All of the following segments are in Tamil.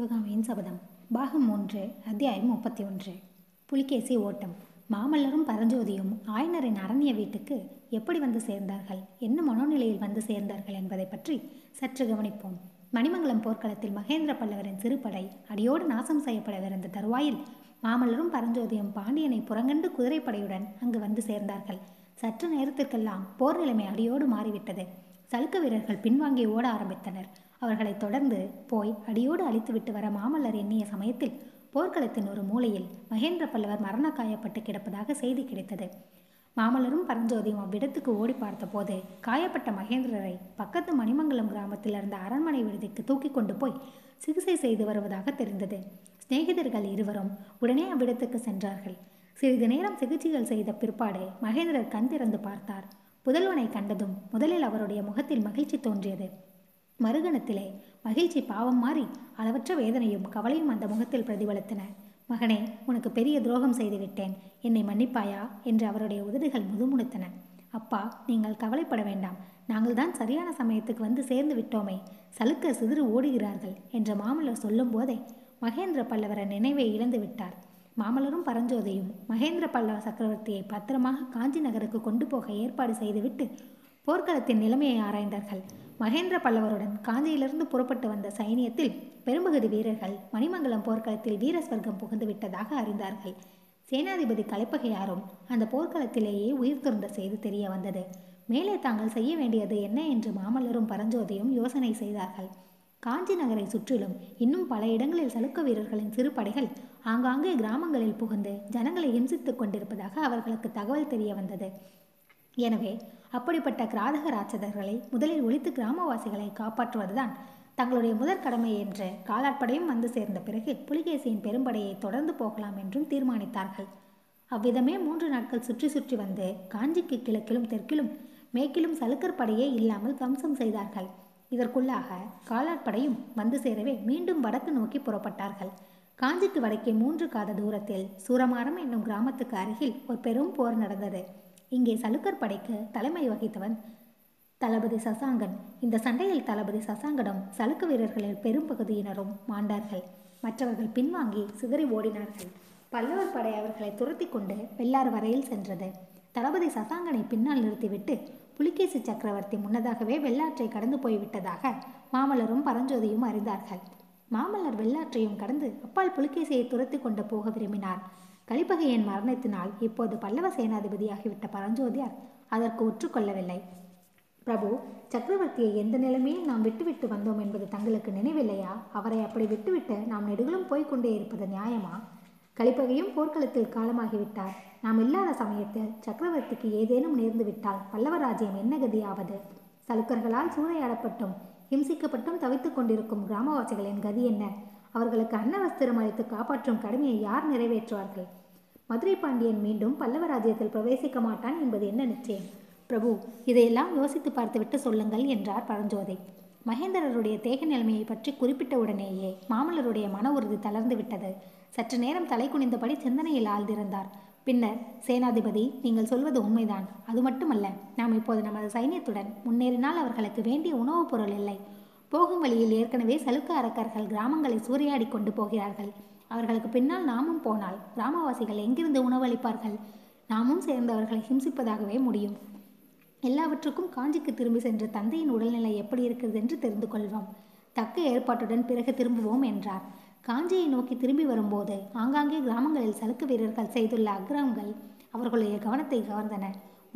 சிவகாமியின் சபதம் பாகம் மூன்று அத்தியாயம் முப்பத்தி ஒன்று புலிகேசி ஓட்டம். மாமல்லரும் பரஞ்சோதியும் ஆயனரின் அரண்ய வீட்டுக்கு எப்படி வந்து சேர்ந்தார்கள்? என்ன மனோநிலையில் வந்து சேர்ந்தார்கள் என்பதை பற்றி சற்று கவனிப்போம். மணிமங்கலம் போர்க்களத்தில் மகேந்திர பல்லவரின் சிறுபடை அடியோடு நாசம் செய்யப்படவிருந்த தருவாயில் மாமல்லரும் பரஞ்சோதியும் பாண்டியனை புறங்கண்டு குதிரைப்படையுடன் அங்கு வந்து சேர்ந்தார்கள். சற்று நேரத்திற்கெல்லாம் போர் நிலைமை அடியோடு மாறிவிட்டது. சலுக்க வீரர்கள் பின்வாங்கி ஓட ஆரம்பித்தனர். அவர்களை தொடர்ந்து போய் அடியோடு அழித்துவிட்டு வர மாமல்லர் எண்ணிய சமயத்தில் போர்க்களத்தின் ஒரு மூலையில் மகேந்திர பல்லவர் மரண காயப்பட்டு கிடப்பதாக செய்தி கிடைத்தது. மாமல்லரும் பரஞ்சோதியும் அவ்விடத்துக்கு ஓடி பார்த்தபோது காயப்பட்ட மகேந்திரரை பக்கத்து மணிமங்கலம் கிராமத்தில் இருந்த அரண்மனை விடுதிக்கு தூக்கி கொண்டு போய் சிகிச்சை செய்து வருவதாக தெரிந்தது. சிநேகிதர்கள் இருவரும் உடனே அவ்விடத்துக்கு சென்றார்கள். சிறிது நேரம் சிகிச்சைகள் செய்த பிற்பாடு மகேந்திரர் கண் திறந்து பார்த்தார். புதல்வனை கண்டதும் முதலில் அவருடைய முகத்தில் மகிழ்ச்சி தோன்றியது. மறுகணத்திலே மகிழ்ச்சி பாவம் மாறி அளவற்ற வேதனையும் கவலையும் அந்த முகத்தில் பிரதிபலித்தன. மகனே உனக்கு பெரிய துரோகம் செய்துவிட்டேன் என்னை மன்னிப்பாயா? என்று அவருடைய உதடுகள் முதுமுணுத்தன. அப்பா நீங்கள் கவலைப்பட வேண்டாம். நாங்கள் தான் சரியான சமயத்துக்கு வந்து சேர்ந்து விட்டோமே. சலுக்க சிதறு ஓடுகிறார்கள் என்ற மாமல்லர் சொல்லும் போதே மகேந்திர பல்லவரன் நினைவை இழந்து விட்டார். மாமல்லரும் பரஞ்சோதையும் மகேந்திர பல்லவ சக்கரவர்த்தியை பத்திரமாக காஞ்சி நகருக்கு கொண்டு போக ஏற்பாடு செய்துவிட்டு போர்க்களத்தின் நிலைமையை ஆராய்ந்தார்கள். மகேந்திர பல்லவருடன் காஞ்சியிலிருந்து புறப்பட்டு வந்த சைனியத்தில் பெரும்பகுதி வீரர்கள் மணிமங்கலம் போர்க்களத்தில் வீரஸ்வர்க்கம் புகுந்து விட்டதாக அறிந்தார்கள். சேனாதிபதி கலைப்பகையாரும் அந்த போர்க்களத்திலேயே உயிர் துறந்த செய்தி தெரிய வந்தது. மேலே தாங்கள் செய்ய வேண்டியது என்ன என்று மாமல்லரும் பரஞ்சோதியும் யோசனை செய்தார்கள். காஞ்சி நகரை சுற்றிலும் இன்னும் பல இடங்களில் சலுக்க வீரர்களின் சிறு படைகள் ஆங்காங்கே கிராமங்களில் புகுந்து ஜனங்களை ஹிம்சித்துக் கொண்டிருப்பதாக அவர்களுக்கு தகவல் தெரிய வந்தது. எனவே அப்படிப்பட்ட கிராதக ராட்சதர்களை முதலில் ஒழித்து கிராமவாசிகளை காப்பாற்றுவதுதான் தங்களுடைய முதற் கடமை என்று காலாட்படையும் வந்து சேர்ந்த பிறகு புலிகேசியின் பெரும்படையை தொடர்ந்து போகலாம் என்றும் தீர்மானித்தார்கள். அவ்விதமே மூன்று நாட்கள் சுற்றி சுற்றி வந்து காஞ்சிக்கு கிழக்கிலும் தெற்கிலும் மேற்கிலும் சலுக்கர் படையே இல்லாமல் கம்சம் செய்தார்கள். இதற்குள்ளாக காலாட்படையும் வந்து சேரவே மீண்டும் வடக்கு நோக்கி புறப்பட்டார்கள். காஞ்சிக்கு வடக்கே மூன்று காத தூரத்தில் சூரமாரம் என்னும் கிராமத்துக்கு அருகில் ஒரு பெரும் போர் நடந்தது. இங்கே சலுக்கர் படைக்கு தலைமை வகித்தவன் தளபதி சசாங்கன். இந்த சண்டையில் தளபதி சசாங்கனும் சலுக்கு வீரர்களில் பெரும்பகுதியினரும் மாண்டார்கள். மற்றவர்கள் பின்வாங்கி சிதறி ஓடினார்கள். பல்லவர் படை அவர்களை துரத்தி கொண்டு வெள்ளாறு வரையில் சென்றது. தளபதி சசாங்கனை பின்னால் நிறுத்திவிட்டு புலிகேசி சக்கரவர்த்தி முன்னதாகவே வெள்ளாற்றை கடந்து போய்விட்டதாக மாமல்லரும் பரஞ்சோதியும் அறிந்தார்கள். மாமல்லர் வெள்ளாற்றையும் கடந்து அப்பால் புலிகேசியை துரத்தி கொண்டு போக விரும்பினார். கலிப்பகையின் மரணத்தினால் இப்போது பல்லவ சேனாதிபதியாகிவிட்ட பரஞ்சோதியார் அதற்கு ஒற்றுக்கொள்ளவில்லை. பிரபு சக்கரவர்த்தியை எந்த நிலைமையில் நாம் விட்டுவிட்டு வந்தோம் என்பது தங்களுக்கு நினைவில்லையா? அவரை அப்படி விட்டுவிட்டு நாம் நெடுகளும் போய்கொண்டே இருப்பது நியாயமா? கலிப்பகையும் போர்க்களத்தில் காலமாகிவிட்டார். நாம் இல்லாத சமயத்தில் சக்கரவர்த்திக்கு ஏதேனும் நேர்ந்து விட்டால் பல்லவ ராஜ்யம் என்ன கதியாவது? சலுக்கர்களால் சூறையாடப்பட்டும் ஹிம்சிக்கப்பட்டும் தவித்துக் கொண்டிருக்கும் கிராமவாசிகளின் கதி என்ன? அவர்களுக்கு அன்னவஸ்திரம் அளித்து காப்பாற்றும் கடமையை யார் நிறைவேற்றுவார்கள்? மதுரை பாண்டியன் மீண்டும் பல்லவ ராஜ்யத்தில் பிரவேசிக்க மாட்டான் என்பது என்ன நிச்சயம்? பிரபு இதையெல்லாம் யோசித்து பார்த்துவிட்டு சொல்லுங்கள் என்றார் பரஞ்சோதை மகேந்திரருடைய தேக நிலைமையை பற்றி குறிப்பிட்ட உடனேயே மாமல்லருடைய மன உறுதி தளர்ந்து விட்டது. சற்று நேரம் தலை குனிந்தபடி சிந்தனையில் ஆழ்ந்திருந்தார். பின்னர் சேனாதிபதி நீங்கள் சொல்வது உண்மைதான். அது மட்டுமல்ல நாம் இப்போது நமது சைன்யத்துடன் முன்னேறினால் அவர்களுக்கு வேண்டிய உணவுப் பொருள் இல்லை. போகும் வழியில் ஏற்கனவே சலுக்க அரக்கர்கள் கிராமங்களை சூறையாடி கொண்டு போகிறார்கள். அவர்களுக்கு பின்னால் நாமும் போனால் கிராமவாசிகள் எங்கிருந்து உணவளிப்பார்கள்? நாமும் சேர்ந்தவர்களை ஹிம்சிப்பதாகவே முடியும். எல்லாவற்றுக்கும் காஞ்சிக்கு திரும்பி சென்ற தந்தையின் உடல்நிலை எப்படி இருக்கிறது என்று தெரிந்து கொள்வோம். தக்க ஏற்பாட்டுடன் பிறகு திரும்புவோம் என்றார். காஞ்சியை நோக்கி திரும்பி வரும்போது ஆங்காங்கே கிராமங்களில் சலுக்கு வீரர்கள் செய்துள்ள அக்கிரமங்கள் அவர்களுடைய கவனத்தை கவர்ந்தன.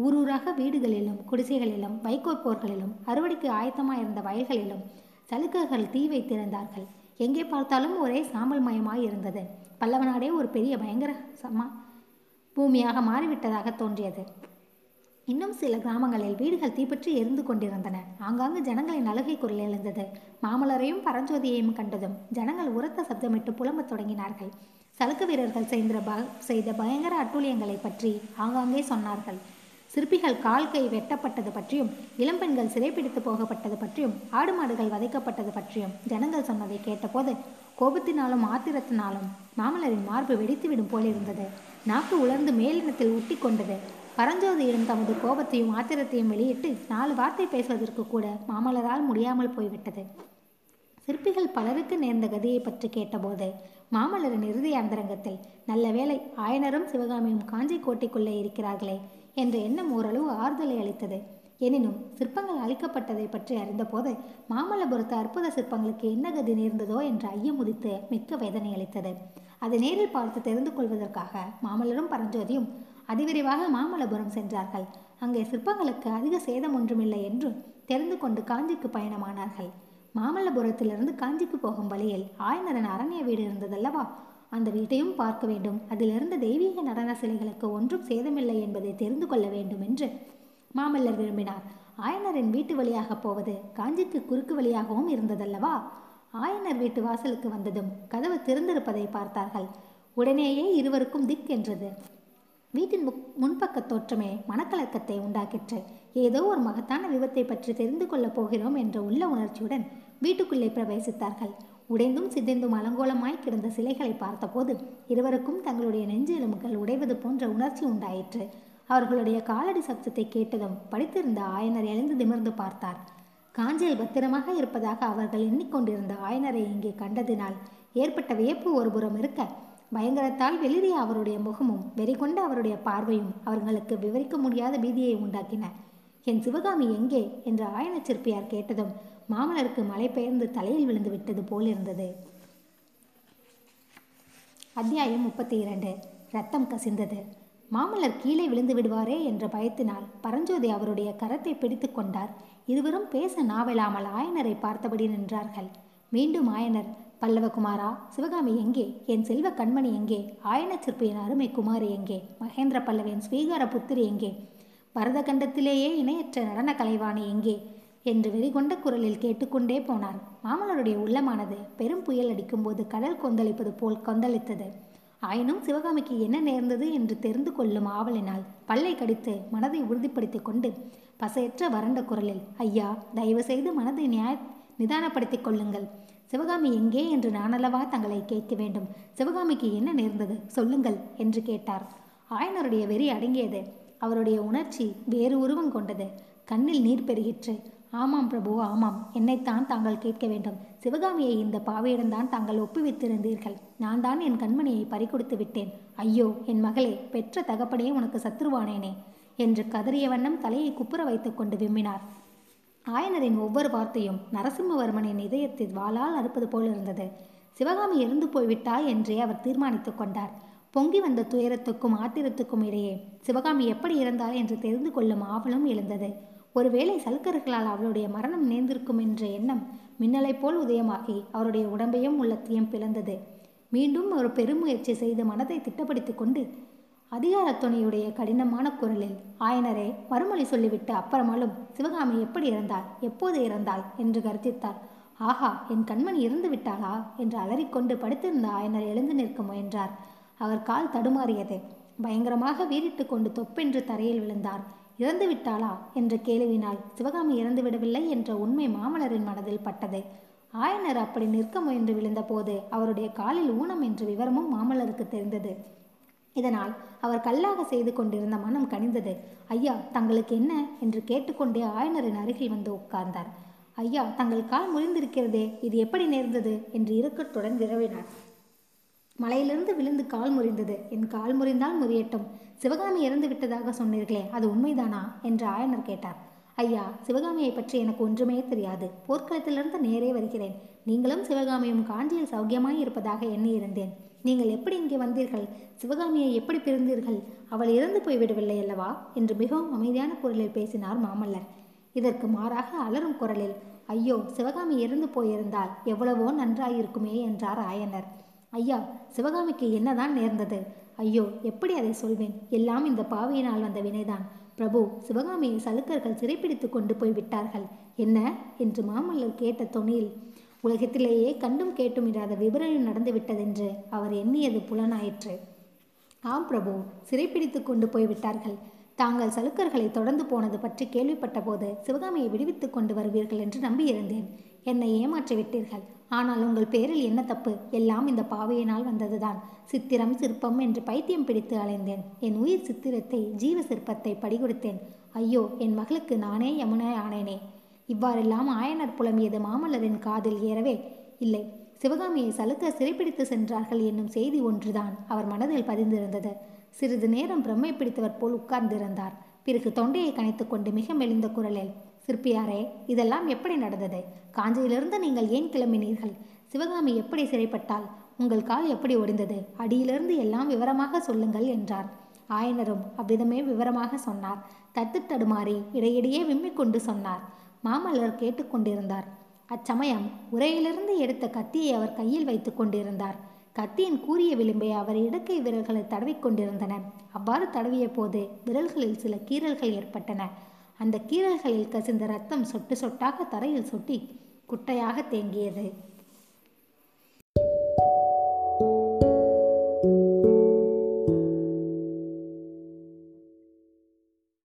ஊரூராக வீடுகளிலும் குடிசைகளிலும் வைக்கோற் போர்களிலும் அறுவடைக்கு ஆயத்தமாக இருந்த வயல்களிலும் சலுக்கர்கள் தீ வைத்திருந்தார்கள் எங்கே பார்த்தாலும் ஒரே சாம்பல் மயமாய் இருந்தது. பல்லவ நாடே ஒரு பெரிய பயங்கர சமா பூமியாக மாறிவிட்டதாக தோன்றியது. இன்னும் சில கிராமங்களில் வீடுகள் தீப்பற்றி எரிந்து கொண்டிருந்தன. ஆங்காங்கு ஜனங்களின் அழுகை குரல் எழுந்தது. மாமலரையும் பரஞ்சோதியையும் கண்டதும் ஜனங்கள் உரத்த சப்தமிட்டு புலம்பத் தொடங்கினார்கள். சலுக்கு வீரர்கள் செய்த ப செய்த பயங்கர அட்டூழியங்களை பற்றி ஆங்காங்கே சொன்னார்கள். சிற்பிகள் கால் கை வெட்டப்பட்டது பற்றியும் இளம்பெண்கள் சிறைப்பிடித்து போகப்பட்டது பற்றியும் ஆடு மாடுகள் வதைக்கப்பட்டது பற்றியும் ஜனங்கள் சொன்னதை கேட்டபோது கோபத்தினாலும் ஆத்திரத்தினாலும் மாமல்லரின் மார்பு வெடித்துவிடும் போலிருந்தது நாக்கு உலர்ந்து மேலினத்தில் ஒட்டி கொண்டது. பரஞ்சோதியிடம் தமது கோபத்தையும் ஆத்திரத்தையும் வெளியிட்டு நாலு வார்த்தை பேசுவதற்கு கூட மாமல்லரால் முடியாமல் போய்விட்டது. சிற்பிகள் பலருக்கு நேர்ந்த கதியை பற்றி கேட்டபோது மாமல்லரின் இறுதி அந்தரங்கத்தில் நல்ல வேளை ஆயனரும் சிவகாமியும் காஞ்சி கோட்டைக்குள்ளே இருக்கிறார்களே என்ற எண்ணம் ஓரளவு ஆறுதலை அளித்தது. எனினும் சிற்பங்கள் அழிக்கப்பட்டதை பற்றி அறிந்தபோது மாமல்லபுரத்து அற்புத சிற்பங்களுக்கு என்ன கதி நேர்ந்ததோ என்ற ஐயம் உதித்து மிக்க வேதனை அளித்தது. அதை நேரில் பார்த்து தெரிந்து கொள்வதற்காக மாமல்லரும் பரஞ்சோதியும் அதிவிரைவாக மாமல்லபுரம் சென்றார்கள். அங்கே சிற்பங்களுக்கு அதிக சேதம் ஒன்றுமில்லை என்று தெரிந்து கொண்டு காஞ்சிக்கு பயணமானார்கள். மாமல்லபுரத்திலிருந்து காஞ்சிக்கு போகும் வழியில் ஆயனரன் அரண்ய வீடு இருந்ததல்லவா? அந்த வீட்டையும் பார்க்க வேண்டும். அதிலிருந்த தெய்வீக நடன சிலைகளுக்கு ஒன்றும் சேதமில்லை என்பதை தெரிந்து கொள்ள வேண்டும் என்று மாமல்லர் விரும்பினார். ஆயனரின் வீட்டு வழியாக போவது காஞ்சிக்கு குறுக்கு வழியாகவும் இருந்ததல்லவா? ஆயனர் வீட்டு வாசலுக்கு வந்ததும் கதவு திறந்திருப்பதை பார்த்தார்கள். உடனேயே இருவருக்கும் திக் என்றது. வீட்டின் முக் முன்பக்க தோற்றமே மனக்கலக்கத்தை உண்டாக்கிற்று. ஏதோ ஒரு மகத்தான விபத்தை பற்றி தெரிந்து கொள்ளப் போகிறோம் என்ற உள்ள உணர்ச்சியுடன் வீட்டுக்குள்ளே பிரவேசித்தார்கள். உடைந்தும் சிதைந்தும் அலங்கோலமாய் கிடந்த சிலைகளை பார்த்தபோது இருவருக்கும் தங்களுடைய நெஞ்சு எலும்புகள் உடைவது போன்ற உணர்ச்சி உண்டாயிற்று. அவர்களுடைய காலடி சப்தத்தை கேட்டதும் படித்திருந்த ஆயனர் எழுந்து நிமிர்ந்து பார்த்தார். காஞ்சியில் பத்திரமாக இருப்பதாக அவர்கள் எண்ணிக்கொண்டிருந்த ஆயனரை இங்கே கண்டதினால் ஏற்பட்ட வியப்பு ஒருபுறம் இருக்க பயங்கரத்தால் வெளிரிய அவருடைய முகமும் வெறிகொண்ட அவருடைய பார்வையும் அவர்களுக்கு விவரிக்க முடியாத பீதியை உண்டாக்கின. என் சிவகாமி எங்கே? என்று ஆயன சிற்பியார் கேட்டதும் மாமலருக்கு மலை பெயர்ந்து தலையில் விழுந்து விட்டது போல் இருந்தது. அத்தியாயம் முப்பத்தி இரண்டு ரத்தம் கசிந்தது. மாமல்லர் கீழே விழுந்து விடுவாரே என்ற பயத்தினால் பரஞ்சோதி அவருடைய கரத்தை பிடித்து கொண்டார். இருவரும் பேச நாவலாமல் ஆயனரை பார்த்தபடி நின்றார்கள். மீண்டும் ஆயனர் பல்லவகுமாரா சிவகாமி எங்கே? என் செல்வ கண்மணி எங்கே? ஆயன சிற்பியின் அருமை குமாரி எங்கே? மகேந்திர பல்லவியின் ஸ்வீகார புத்திரி எங்கே? பரதகண்டத்திலேயே இணையற்ற நடன கலைவாணி எங்கே? என்று வெறிகொண்ட குரலில் கேட்டுக்கொண்டே போனார் மாமல்லருடைய உள்ளமானது பெரும் புயல் அடிக்கும்போது கடல் கொந்தளிப்பது போல் கொந்தளித்தது. ஆயினும் சிவகாமிக்கு என்ன நேர்ந்தது என்று தெரிந்து கொள்ளும் ஆவலினால் பல்லை கடித்து மனதை உறுதிப்படுத்திக் கொண்டு பசையற்ற வறண்ட குரலில் ஐயா தயவு செய்து மனதை நியாய நிதானப்படுத்திக் கொள்ளுங்கள். சிவகாமி எங்கே என்று நானல்லவா தங்களை கேட்க வேண்டும். சிவகாமிக்கு என்ன நேர்ந்தது? சொல்லுங்கள் என்று கேட்டார். ஆயனருடைய வெறி அடங்கியது. அவருடைய உணர்ச்சி வேறு உருவம் கொண்டது. கண்ணில் நீர் பெருகிற்று. ஆமாம் பிரபு ஆமாம். என்னைத்தான் தாங்கள் கேட்க வேண்டும். சிவகாமியை இந்த பாவையிடம்தான் தாங்கள் ஒப்புவித்திருந்தீர்கள். நான் தான் என் கண்மணியை பறிகொடுத்து விட்டேன். ஐயோ என் மகளே பெற்ற தகப்பனே உனக்கு சத்ருவானேனே என்று கதறிய வண்ணம் தலையை குப்புற வைத்துக்கொண்டு விம்மினார். ஆயனரின் ஒவ்வொரு வார்த்தையும் நரசிம்மவர்மனின் இதயத்தில் வாளால் அறுப்பது போல் இருந்தது சிவகாமி இறந்து போய்விட்டாள் என்றே அவர் தீர்மானித்துக் கொண்டார். பொங்கி வந்த துயரத்துக்கும் ஆத்திரத்துக்கும் இடையே சிவகாமி எப்படி இறந்தாள் என்று தெரிந்து கொள்ளும் ஆவலும் எழுந்தது. ஒருவேளை சலுக்கர்களால் அவளுடைய மரணம் நேர்ந்திருக்கும் என்ற எண்ணம் மின்னலைப் போல் உதயமாகி அவருடைய உடம்பையும் உள்ளத்தையும் பிளந்தது. மீண்டும் ஒரு பெருமுயற்சி செய்து மனதை திட்டப்படுத்திக் கொண்டு அதிகாரத்துணையுடைய கடினமான குரலில் ஆயனரே மறுமொழி சொல்லிவிட்டு அப்புறமாலும் சிவகாமி எப்படி இறந்தாள் எப்போது இறந்தாள்? என்று கருத்தித்தார் ஆஹா என் கண்மணி இறந்து விட்டாளா என்று அலறிக்கொண்டு படுத்திருந்த ஆயனர் எழுந்து நிற்க முயன்றார். அவர் கால் தடுமாறியது. பயங்கரமாக வீறிட்டு கொண்டு தொப்பென்று தரையில் விழுந்தார். இறந்து விட்டாளா? என்ற கேள்வினால் சிவகாமி இறந்து விடவில்லை என்ற உண்மை மாமலரின் மனதில் பட்டது. ஆயனர் அப்படி நிற்க முயன்று விழுந்தபோது அவருடைய காலில் ஊனம் என்ற விவரமும் மாமல்லருக்கு தெரிந்தது. இதனால் அவர் கல்லாக செய்து கொண்டிருந்த மனம் கனிந்தது. ஐயா தங்களுக்கு என்ன? என்று கேட்டுக்கொண்டே ஆயனரின் அருகில் வந்து உட்கார்ந்தார். ஐயா தங்கள் கால் முறிந்திருக்கிறதே இது எப்படி நேர்ந்தது? என்று இறுக்கத்துடன் விரவினார் மலையிலிருந்து விழுந்து கால் முறிந்தது. என் கால் முறிந்தால் முறியட்டும். சிவகாமி இறந்து விட்டதாக சொன்னீர்களே அது உண்மைதானா? என்று ஆயனர் கேட்டார். ஐயா சிவகாமியை பற்றி எனக்கு ஒன்றுமே தெரியாது. போர்க்களத்திலிருந்து நேரே வருகிறேன். நீங்களும் சிவகாமியும் காஞ்சியில் சௌக்கியமாய் இருப்பதாக எண்ணி இருந்தேன் நீங்கள் எப்படி இங்கே வந்தீர்கள்? சிவகாமியை எப்படி பிரிந்தீர்கள்? அவள் இறந்து போய்விடவில்லை அல்லவா? என்று மிகவும் அமைதியான குரலில் பேசினார் மாமல்லர். இதற்கு மாறாக அலறும் குரலில் ஐயோ சிவகாமி இறந்து போயிருந்தால் எவ்வளவோ நன்றாயிருக்குமே என்றார் ஆயனர். ஐயா சிவகாமிக்கு என்னதான் நேர்ந்தது? ஐயோ எப்படி அதை சொல்வேன்? எல்லாம் இந்த பாவியினால் வந்த வினைதான். பிரபு சிவகாமியை சலுக்கர்கள் சிறைப்பிடித்து கொண்டு போய் விட்டார்கள். என்ன? என்று மாமல்லர் கேட்ட தொனியில் உலகத்திலேயே கண்டும் கேட்டும் இராத நடந்து நடந்துவிட்டதென்று அவர் எண்ணியது புலனாயிற்று. ஆம் பிரபு சிறைப்பிடித்து கொண்டு போய் விட்டார்கள். தாங்கள் சலுக்கர்களை தொடர்ந்து போனது பற்றி கேள்விப்பட்ட போது சிவகாமியை விடுவித்துக் கொண்டு வருவீர்கள் என்று நம்பியிருந்தேன். என்னை ஏமாற்றி விட்டீர்கள் ஆனால் உங்கள் பேரில் என்ன தப்பு? எல்லாம் இந்த பாவையினால் வந்ததுதான். சித்திரம் சிற்பம் என்று பைத்தியம் பிடித்து அலைந்தேன். என் உயிர் சித்திரத்தை ஜீவ சிற்பத்தை படிகொடுத்தேன். ஐயோ என் மகளுக்கு நானே யமுனா ஆனேனே. இவ்வாறெல்லாம் ஆயனர் புலம்பியது மாமல்லரின் காதில் ஏறவே இல்லை. சிவகாமியை சலுக்க சிறைப்பிடித்து சென்றார்கள் என்னும் செய்தி ஒன்றுதான் அவர் மனதில் பதிந்திருந்தது. சிறிது நேரம் பிரம்மை பிடித்தவர் போல் உட்கார்ந்திருந்தார். பிறகு தொண்டையை கனைத்துக்கொண்டு மிக மெலிந்த குரலில் சிற்பியாரே இதெல்லாம் எப்படி நடந்தது? காஞ்சியிலிருந்து நீங்கள் ஏன் கிளம்பினீர்கள்? சிவகாமி எப்படி சிறைப்பட்டால் உங்கள் கால் எப்படி ஒடிந்தது? அடியிலிருந்து எல்லாம் விவரமாக சொல்லுங்கள் என்றார் ஆயனரும் அவ்விதமே விவரமாக சொன்னார். தத்து தடுமாறி இடையிடையே விம்மிக் கொண்டு சொன்னார். மாமல்லர் கேட்டுக்கொண்டிருந்தார். அச்சமயம் உரையிலிருந்து எடுத்த கத்தியை அவர் கையில் வைத்து கொண்டிருந்தார். கத்தியின் கூறிய விளிம்பை அவர் இடக்கை விரல்களை தடவிக்கொண்டிருந்தன. அவ்வாறு தடவிய போது விரல்களில் சில கீறல்கள் ஏற்பட்டன. அந்த கீறல்களில் கசிந்த ரத்தம் சொட்டு சொட்டாக தரையில் சொட்டி குட்டையாக தேங்கியது.